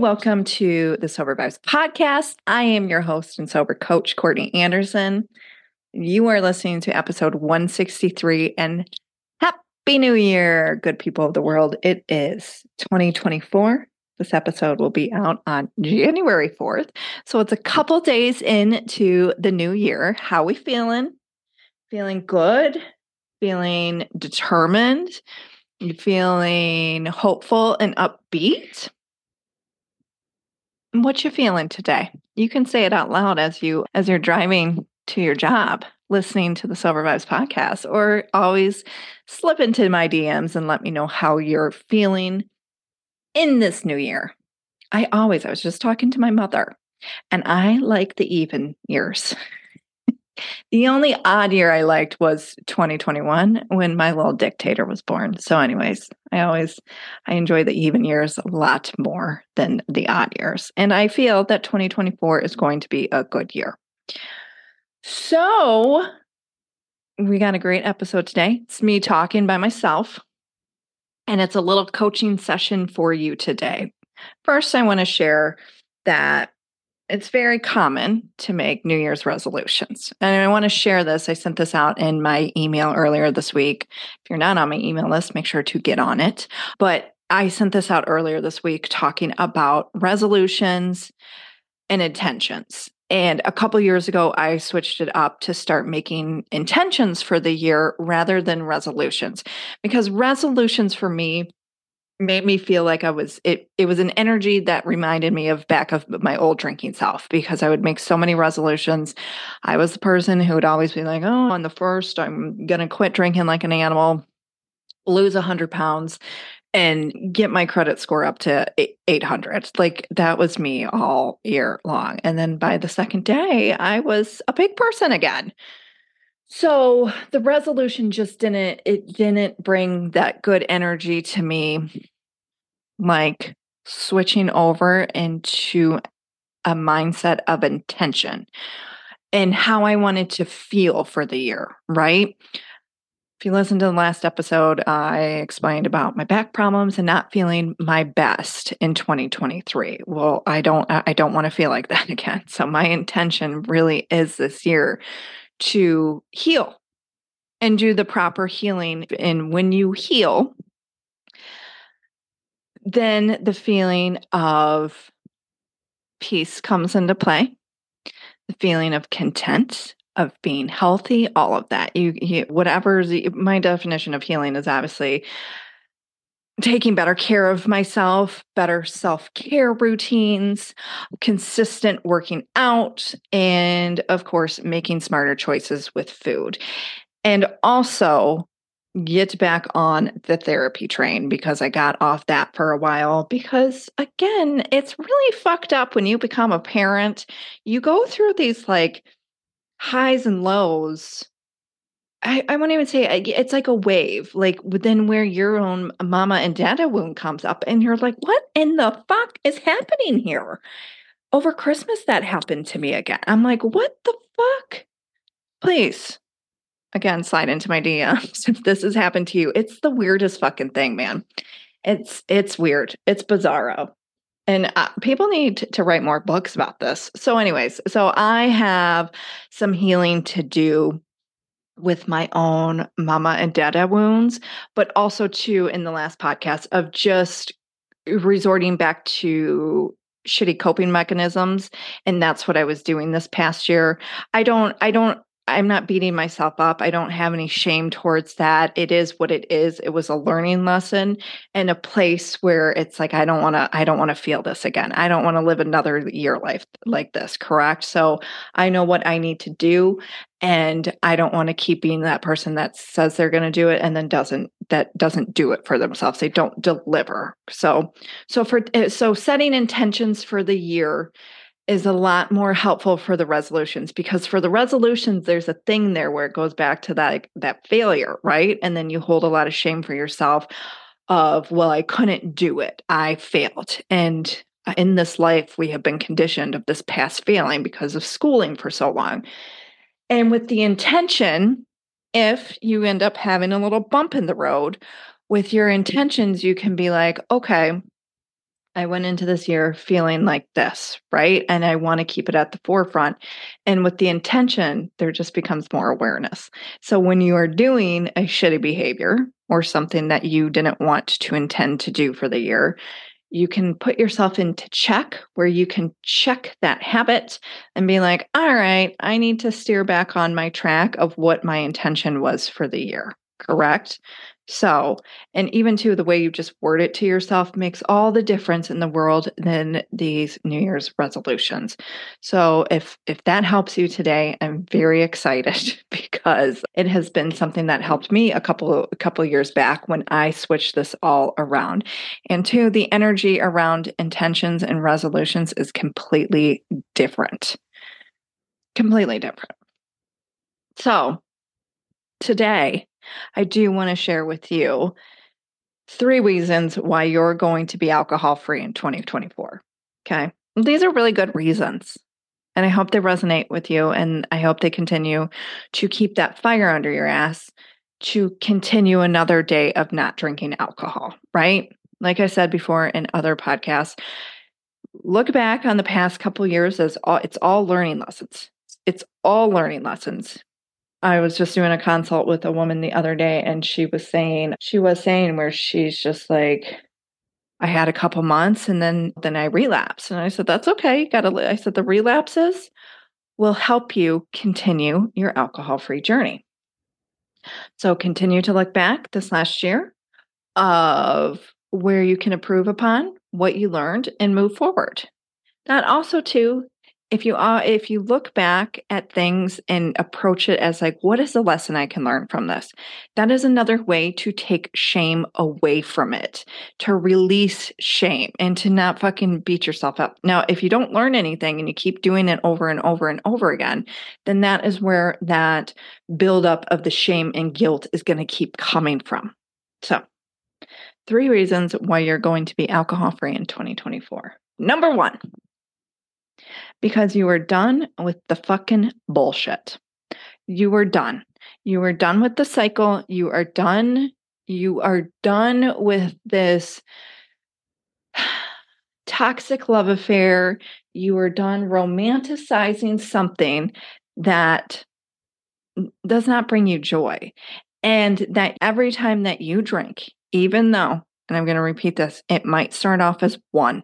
Welcome to the Sober Vibes podcast. I am your host and sober coach, Courtney Andersen. You are listening to episode 163 and happy new year, good people of the world. It is 2024. This episode will be out on January 4th. So it's a couple days into the new year. How we feeling? Feeling good? Feeling determined? feeling hopeful and upbeat? What you feeling today? You can say it out loud as you as you're driving to your job, listening to the Sober Vibes podcast, or always slip into my DMs and let me know how you're feeling in this new year. I always, I was just talking to my mother, and I like the even years. The only odd year I liked was 2021 when my little dictator was born. So, anyways, I always I enjoy the even years a lot more than the odd years. And I feel that 2024 is going to be a good year. So, we got a great episode today. It's me talking by myself, and it's a little coaching session for you today. First, I want to share that it's very common to make New Year's resolutions. And I want to share this. I sent this out in my email earlier this week. If you're not on my email list, make sure to get on it. But I sent this out earlier this week talking about resolutions and intentions. And a couple years ago, I switched it up to start making intentions for the year rather than resolutions because resolutions for me made me feel like I was it it was an energy that reminded me of back of my old drinking self because I would make so many resolutions. I was the person who would always be like, "Oh, on the first, I'm going to quit drinking like an animal, lose 100 pounds and get my credit score up to 800." Like that was me all year long. And then by the second day, I was a big person again. So the resolution just didn't it didn't bring that good energy to me like switching over into a mindset of intention and how I wanted to feel for the year, right? If you listen to the last episode, I explained about my back problems and not feeling my best in 2023. Well, I don't I don't want to feel like that again. So my intention really is this year to heal and do the proper healing. And when you heal, then the feeling of peace comes into play, the feeling of content, of being healthy, all of that. You, you whatever my definition of healing is obviously taking better care of myself, better self care routines, consistent working out, and of course, making smarter choices with food. And also get back on the therapy train because I got off that for a while. Because again, it's really fucked up when you become a parent. You go through these like highs and lows I, I won't even say it's like a wave, like within where your own mama and dada wound comes up, and you're like, what in the fuck is happening here? Over Christmas, that happened to me again. I'm like, what the fuck? Please, again, slide into my DMs if this has happened to you. It's the weirdest fucking thing, man. It's it's weird. It's bizarro. And uh, people need to write more books about this. So, anyways, so I have some healing to do with my own mama and dada wounds, but also too in the last podcast of just resorting back to shitty coping mechanisms and that's what I was doing this past year. I don't I don't I'm not beating myself up. I don't have any shame towards that. It is what it is. It was a learning lesson and a place where it's like I don't want to I don't want to feel this again. I don't want to live another year life like this, correct? So I know what I need to do and I don't want to keep being that person that says they're going to do it and then doesn't that doesn't do it for themselves. They don't deliver. So so for eh, so setting intentions for the year is a lot more helpful for the resolutions because for the resolutions there's a thing there where it goes back to that that failure right? And then you hold a lot of shame for yourself of well i couldn't do it. I failed. And uh, in this life we have been conditioned of this past failing because of schooling for so long. And with the intention if you end up having a little bump in the road with your intentions you can be like okay I went into this year feeling like this, right? And I want to keep it at the forefront. And with the intention, there just becomes more awareness. So when you are doing a shitty behavior or something that you didn't want to intend to do for the year, you can put yourself into check where you can check that habit and be like, all right, I need to steer back on my track of what my intention was for the year. Correct. So, and even to the way you just word it to yourself makes all the difference in the world than these New Year's resolutions. So, if if that helps you today, I'm very excited because it has been something that helped me a couple a couple years back when I switched this all around. And two, the energy around intentions and resolutions is completely different. Completely different. So, today I do want to share with you three reasons why you're going to be alcohol free in 2024. Okay. These are really good reasons. And I hope they resonate with you. And I hope they continue to keep that fire under your ass to continue another day of not drinking alcohol, right? Like I said before in other podcasts, look back on the past couple years as all it's all learning lessons. It's all learning lessons. I was just doing a consult with a woman the other day and she was saying she was saying where she's just like I had a couple months and then then I relapsed and I said that's okay you got to I said the relapses will help you continue your alcohol-free journey. So continue to look back this last year of where you can improve upon what you learned and move forward. That also too if you are if you look back at things and approach it as like what is the lesson i can learn from this? That is another way to take shame away from it to release shame and to not fucking beat yourself up. Now if you don't learn anything and you keep doing it over and over and over again then that is where that buildup of the shame and guilt is going to keep coming from. So three reasons why you're going to be alcohol free in 2024 number one because you were done with the fucking bullshit. You were done. You were done with the cycle. You are done. You are done with this toxic love affair. You are done romanticizing something that does not bring you joy. And that every time that you drink, even though, and I'm going to repeat this, it might start off as one,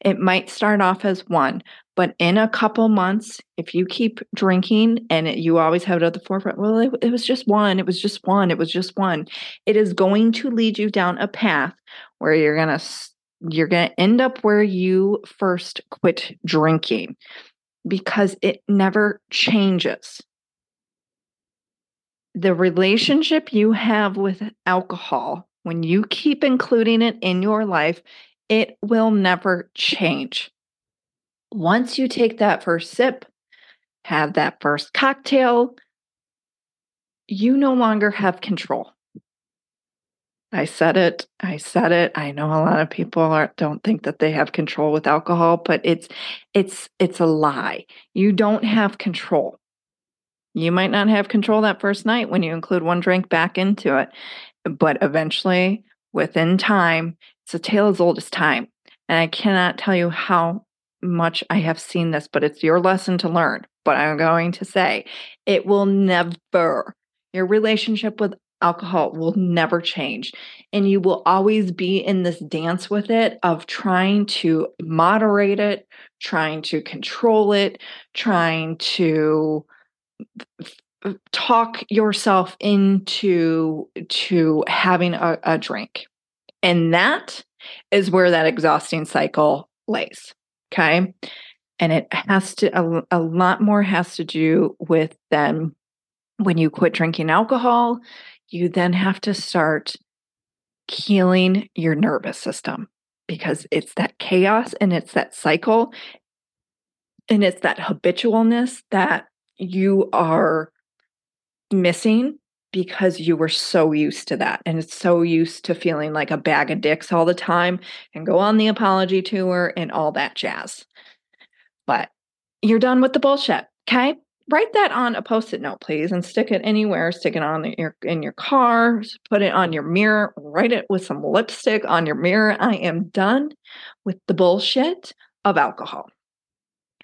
it might start off as one, but in a couple months, if you keep drinking and it, you always have it at the forefront, well, it, it was just one, it was just one, it was just one. It is going to lead you down a path where you're going to you're going to end up where you first quit drinking because it never changes. The relationship you have with alcohol, when you keep including it in your life, it will never change. Once you take that first sip, have that first cocktail, you no longer have control. I said it. I said it. I know a lot of people are, don't think that they have control with alcohol, but it's it's it's a lie. You don't have control. You might not have control that first night when you include one drink back into it, but eventually, within time, it's a tale as old as time. And I cannot tell you how much I have seen this, but it's your lesson to learn. But I'm going to say it will never, your relationship with alcohol will never change. And you will always be in this dance with it of trying to moderate it, trying to control it, trying to talk yourself into to having a, a drink and that is where that exhausting cycle lays. Okay. And it has to, a, a lot more has to do with then when you quit drinking alcohol, you then have to start healing your nervous system because it's that chaos and it's that cycle and it's that habitualness that you are missing because you were so used to that and it's so used to feeling like a bag of dicks all the time and go on the apology tour and all that jazz. But you're done with the bullshit, okay? write that on a post-it note, please, and stick it anywhere. Stick it on your in your car, put it on your mirror, write it with some lipstick on your mirror. I am done with the bullshit of alcohol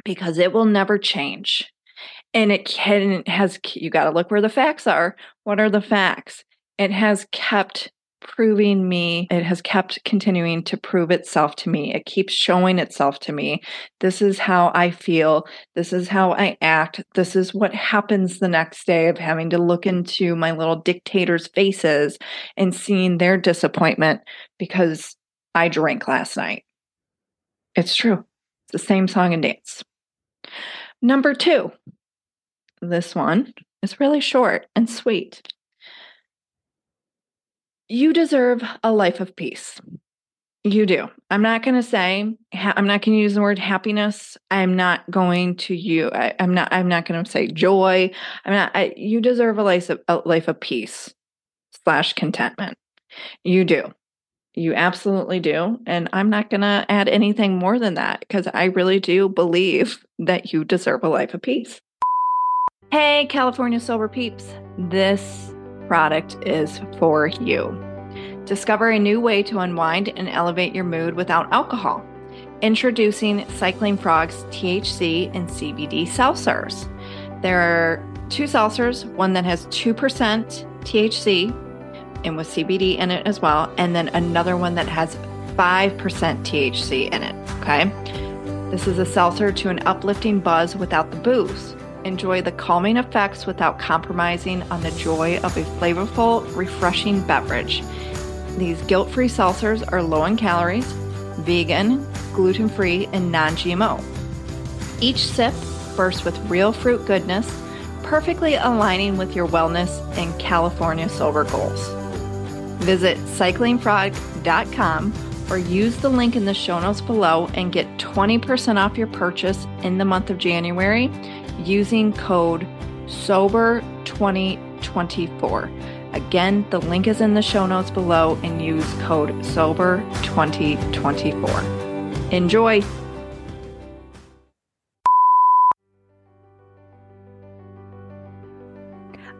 because it will never change. And it can has you got to look where the facts are. What are the facts? It has kept proving me, it has kept continuing to prove itself to me. It keeps showing itself to me. This is how I feel. This is how I act. This is what happens the next day of having to look into my little dictators' faces and seeing their disappointment because I drank last night. It's true. It's the same song and dance. Number two, this one is really short and sweet. You deserve a life of peace. You do. I'm not going to say, I'm not going to use the word happiness. I'm not going to you. I, am not, I'm not going to say joy. I'm not, I, you deserve a life of, a life of peace slash contentment. You do. You absolutely do. And I'm not going to add anything more than that because I really do believe that you deserve a life of peace. Hey, California Sober Peeps. This product is for you. Discover a new way to unwind and elevate your mood without alcohol. Introducing Cycling Frogs THC and CBD seltzers. There are two seltzers, one that has 2% THC and with CBD in it as well, and then another one that has 5% THC in it. Okay. This is a seltzer to an uplifting buzz without the booze. Enjoy the calming effects without compromising on the joy of a flavorful, refreshing beverage. These guilt free seltzers are low in calories, vegan, gluten free, and non GMO. Each sip bursts with real fruit goodness, perfectly aligning with your wellness and California sober goals. Visit cyclingfrog.com or use the link in the show notes below and get 20% off your purchase in the month of January using code SOBER2024. Again, the link is in the show notes below and use code SOBER2024. Enjoy!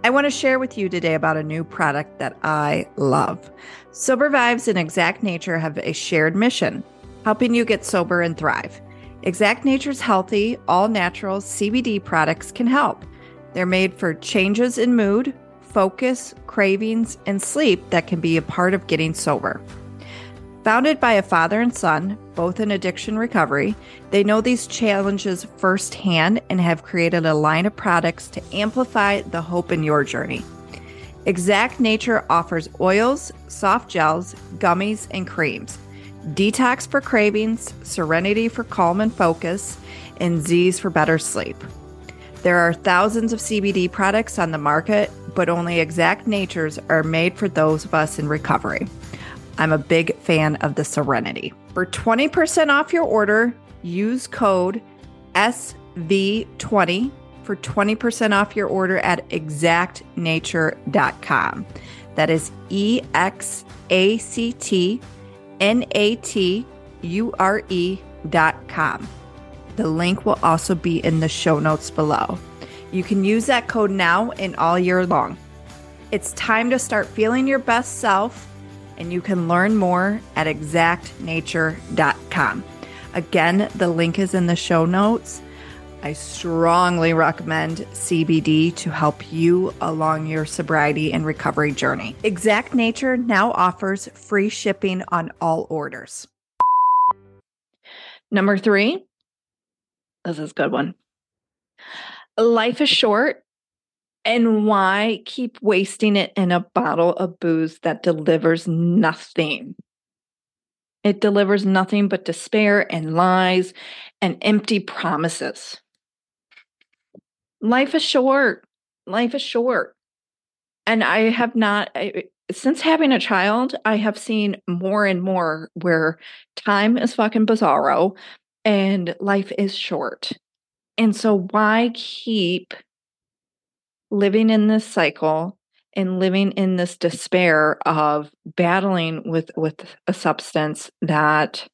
I want to share with you today about a new product that I love. Sober Vibes and Exact Nature have a shared mission, helping you get sober and thrive. Exact Nature's healthy, all natural CBD products can help. They're made for changes in mood, focus, cravings, and sleep that can be a part of getting sober. Founded by a father and son, both in addiction recovery, they know these challenges firsthand and have created a line of products to amplify the hope in your journey. Exact Nature offers oils, soft gels, gummies, and creams Detox for cravings, Serenity for calm and focus, and Z's for better sleep. There are thousands of CBD products on the market, but only exact natures are made for those of us in recovery. I'm a big fan of the Serenity. For 20% off your order, use code SV20 for 20% off your order at exactnature.com. That is E X A C T N A T U R E dot com. The link will also be in the show notes below. You can use that code now and all year long. It's time to start feeling your best self, and you can learn more at exactnature.com. Again, the link is in the show notes. I strongly recommend CBD to help you along your sobriety and recovery journey. Exact Nature now offers free shipping on all orders. Number three, this is a good one. Life is short, and why keep wasting it in a bottle of booze that delivers nothing? It delivers nothing but despair and lies and empty promises life is short. Life is short. And I have not, I, since having a child, I have seen more and more where time is fucking bizarro and life is short. And so, why keep living in this cycle and living in this despair of battling with with a substance that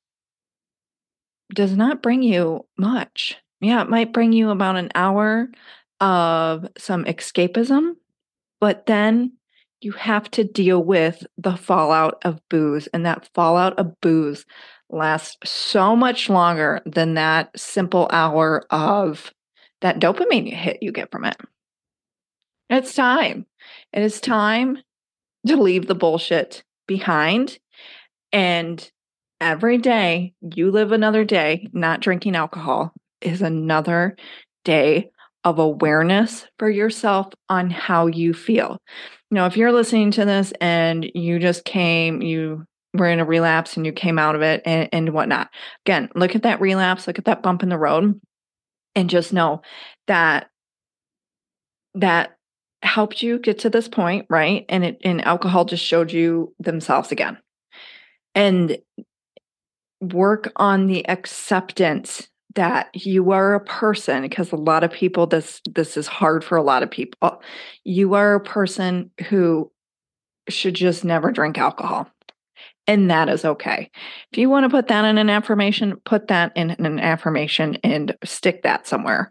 does not bring you much yeah, it might bring you about an hour of some escapism, but then you have to deal with the fallout of booze. And that fallout of booze lasts so much longer than that simple hour of that dopamine hit you get from it. It's time. It is time to leave the bullshit behind. And every day you live another day not drinking alcohol is another day of awareness for yourself on how you feel. Know, if you're listening to this and you just came, you were in a relapse and you came out of it and, and whatnot. Again, look at that relapse, look at that bump in the road, and just know that that helped you get to this point, right? And it and alcohol just showed you themselves again. And work on the acceptance that you are a person because a lot of people this this is hard for a lot of people uh, you are a person who should just never drink alcohol and that is okay. If you want to put that in an affirmation put that in an affirmation and stick that somewhere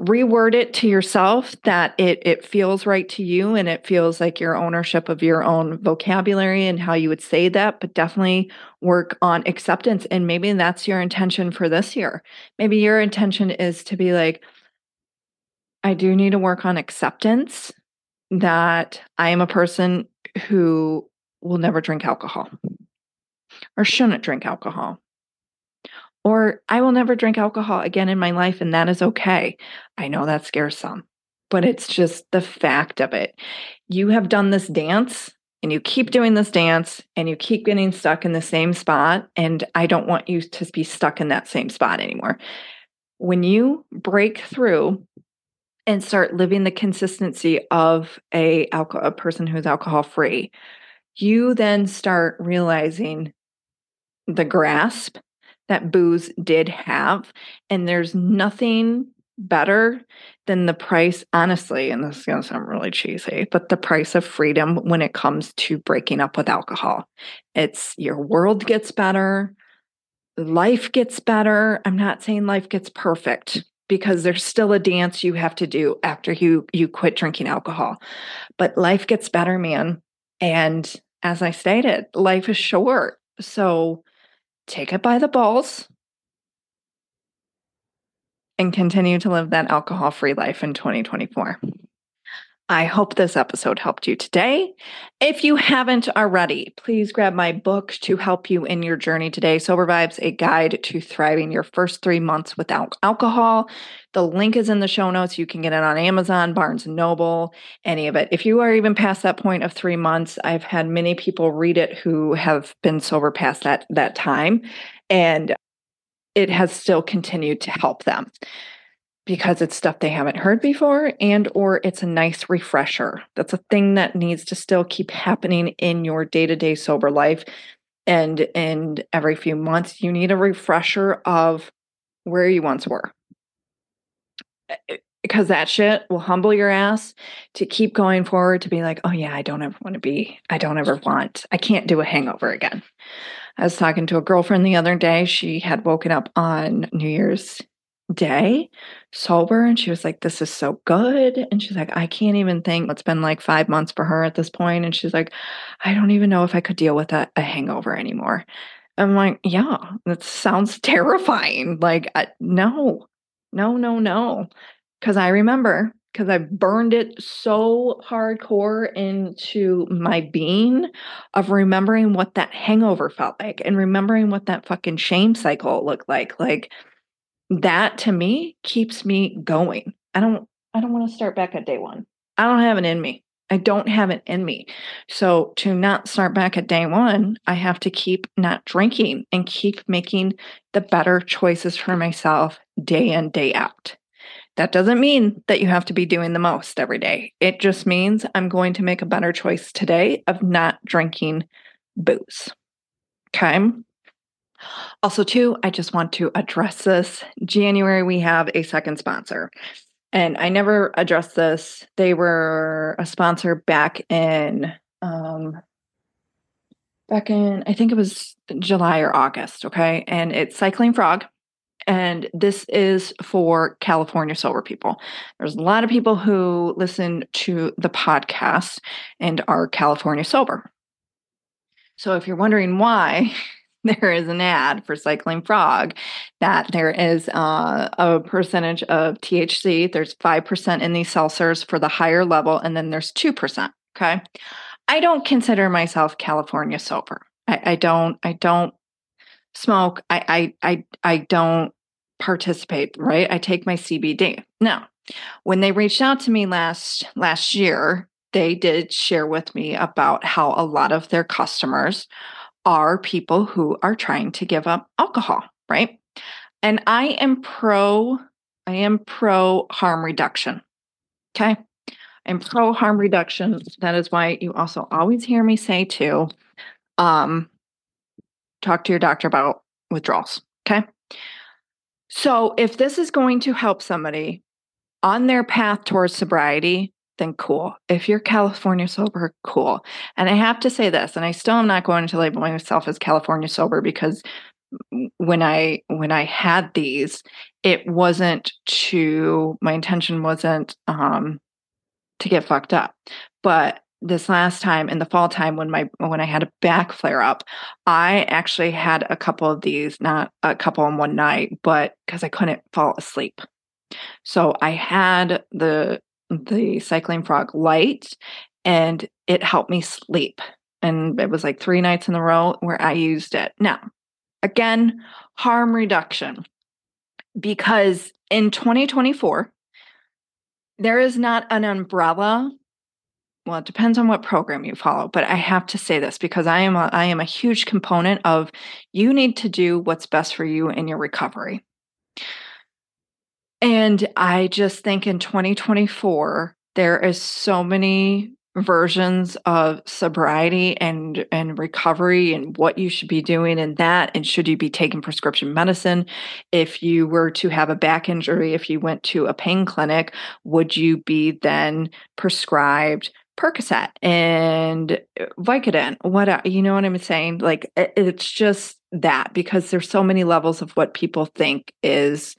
reword it to yourself that it it feels right to you and it feels like your ownership of your own vocabulary and how you would say that but definitely work on acceptance. And maybe that's your intention for this year. Maybe your intention is to be like I do need to work on acceptance that I am a person who will never drink alcohol or shouldn't drink alcohol or I will never drink alcohol again in my life, and that is okay. I know that scares some, but it's just the fact of it. You have done this dance and you keep doing this dance and you keep getting stuck in the same spot. And I don't want you to be stuck in that same spot anymore. When you break through and start living the consistency of a, alcohol, a person who's alcohol free, you then start realizing the grasp that booze did have. And there's nothing better than the price, honestly, and this is going to sound really cheesy, but the price of freedom when it comes to breaking up with alcohol. It's your world gets better, life gets better. I'm not saying life gets perfect because there's still a dance you have to do after you you quit drinking alcohol. But life gets better, man. And as I stated, life is short. So take it by the balls and continue to live that alcohol free life in 2024. I hope this episode helped you today. If you haven't already, please grab my book to help you in your journey today Sober Vibes, a guide to thriving your first three months without alcohol. The link is in the show notes. You can get it on Amazon, Barnes and Noble, any of it. If you are even past that point of three months, I've had many people read it who have been sober past that, that time. And it has still continued to help them because it's stuff they haven't heard before and or it's a nice refresher. That's a thing that needs to still keep happening in your day-to-day sober life and and every few months you need a refresher of where you once were. Eh, eh, because that shit will humble your ass to keep going forward to be like oh yeah i don't ever want to be i don't ever want i can't do a hangover again. I was talking to a girlfriend the other day. She had woken up on new year's day sober and she was like this is so good and she's like i can't even think it's been like five months for her at this point and she's like i don't even know if i could deal with a, a hangover anymore. I'm like yeah that sounds terrifying like I, no no no no because i remember because i burned it so hardcore into my being of remembering what that hangover felt like and remembering what that fucking shame cycle looked like like that to me keeps me going. I don't I don't want to start back at day 1. I don't have it in me. I don't have it in me. So to not start back at day 1, I have to keep not drinking and keep making the better choices for myself day in day out. That doesn't mean that you have to be doing the most every day. It just means I'm going to make a better choice today of not drinking booze. Okay. Also, too, I just want to address this. January, we have a second sponsor. And I never addressed this. They were a sponsor back in um back in I think it was July or August, okay? And it's Cycling Frog. And this is for California sober people. There's a lot of people who listen to the podcast and are California sober. So if you're wondering why there is an ad for Cycling Frog, that there is uh, a percentage of THC, there's 5% in these seltzers for the higher level, and then there's 2%. Okay. I don't consider myself California sober. I, I don't, I don't smoke. I, I, I, I don't participate, right? I take my CBD. Now, when they reached out to me last last year, they did share with me about how a lot of their customers are people who are trying to give up alcohol, right? And I am pro I am pro harm reduction. Okay? I'm pro harm reduction. That is why you also always hear me say to um talk to your doctor about withdrawals, okay? So if this is going to help somebody on their path towards sobriety, then cool. If you're California sober, cool. And I have to say this, and I still am not going to label myself as California sober because when I when I had these, it wasn't to my intention wasn't um to get fucked up. But this last time in the fall time when my when I had a back flare up, I actually had a couple of these, not a couple in one night, but because I couldn't fall asleep. So I had the the cycling frog light and it helped me sleep. And it was like three nights in a row where I used it. Now, again, harm reduction. Because in 2024, there is not an umbrella well it depends on what program you follow but i have to say this because i am a, i am a huge component of you need to do what's best for you in your recovery and i just think in 2024 there is so many versions of sobriety and and recovery and what you should be doing and that. And should you be taking prescription medicine? If you were to have a back injury if you went to a pain clinic would you be then prescribed Percocet and uh, Vicodin, what you know what I'm saying? Like it's just that because there's so many levels of what people think is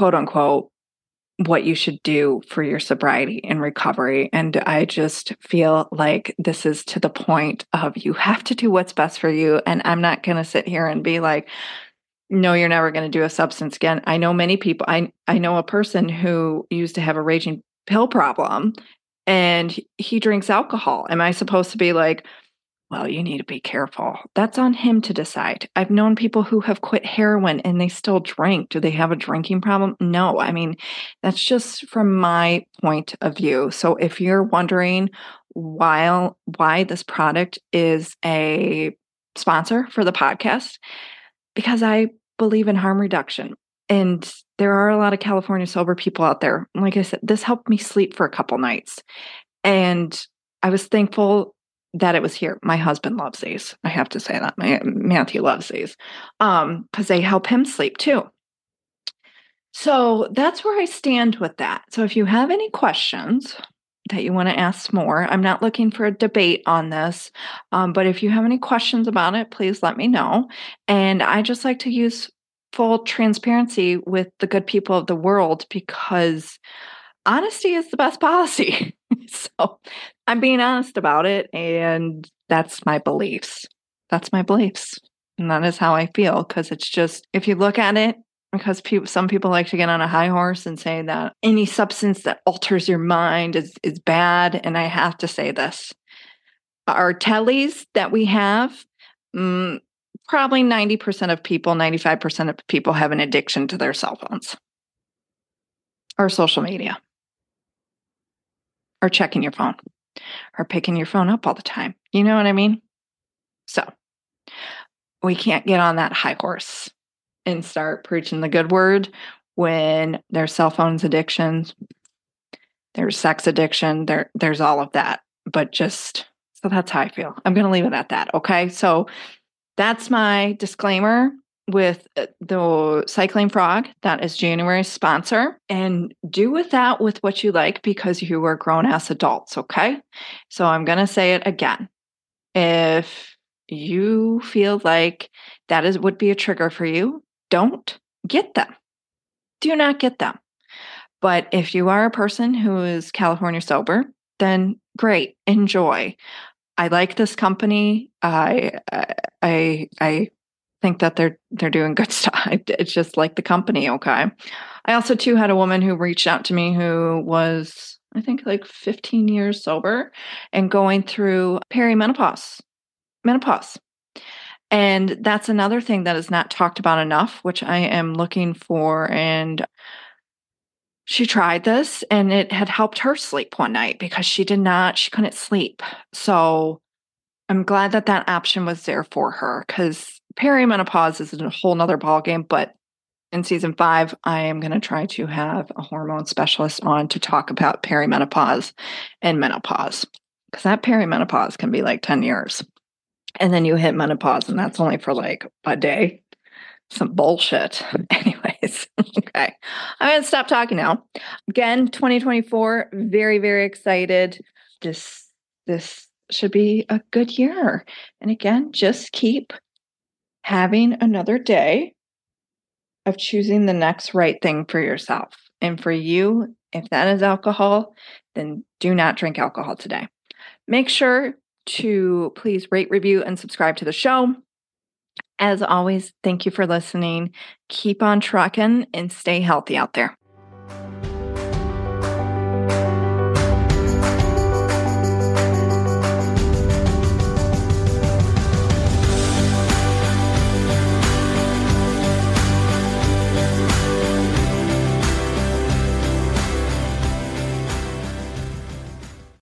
quote unquote what you should do for your sobriety and recovery. And I just feel like this is to the point of you have to do what's best for you. And I'm not going to sit here and be like, no, you're never going to do a substance again. I know many people. I I know a person who used to have a raging pill problem and he drinks alcohol. Am I supposed to be like, well, you need to be careful? That's on him to decide. I've known people who have quit heroin and they still drink. Do they have a drinking problem? No. I mean, that's just from my point of view. So if you're wondering why why this product is a sponsor for the podcast, because I believe in harm reduction. And there are a lot of California sober people out there. Like I said, this helped me sleep for a couple nights. And I was thankful that it was here. My husband loves these. I have to say that. My Matthew loves these. Um, because they help him sleep too. So that's where I stand with that. So if you have any questions that you want to ask more, I'm not looking for a debate on this. Um, but if you have any questions about it, please let me know. And I just like to use full transparency with the good people of the world because honesty is the best policy. so I'm being honest about it. And that's my beliefs. That's my beliefs. And that is how I feel. Because it's just, if you look at it, because some people like to get on a high horse and say that any substance that alters your mind is, is bad. And I have to say this our tellies that we have, mm, probably 90% of people, 95% of people have an addiction to their cell phones or social media or checking your phone or picking your phone up all the time. You know what I mean? So we can't get on that high horse and start preaching the good word when there's cell phones addictions, there's sex addiction, there there's all of that. But just so that's how I feel. I'm going to leave it at that. Okay. So that's my disclaimer with uh, the Cycling Frog. That is January's sponsor. And do with that with what you like because you are grown ass adults. Okay. So I'm going to say it again. If you feel like that is would be a trigger for you, don't get them. Do not get them. But if you are a person who is California sober, then great, enjoy. I like this company. I I I think that they're they're doing good stuff. It's just like the company, okay. I also too had a woman who reached out to me who was I think like 15 years sober and going through perimenopause. Menopause. And that's another thing that is not talked about enough, which I am looking for. And she tried this and it had helped her sleep one night because she did not, she couldn't sleep. So I'm glad that that option was there for her because perimenopause is a whole nother ballgame. But in season five, I am going to try to have a hormone specialist on to talk about perimenopause and menopause because that perimenopause can be like 10 years. And then you hit menopause and that's only for like a day. Some bullshit. Anyways okay. I'm gonna stop talking now. Again 2024 very very excited. This this should be a good year. And again just keep having another day of choosing the next right thing for yourself and for you if that is alcohol then do not drink alcohol today make sure to please rate, review, and subscribe to the show. As always, thank you for listening. Keep on trucking and stay healthy out there.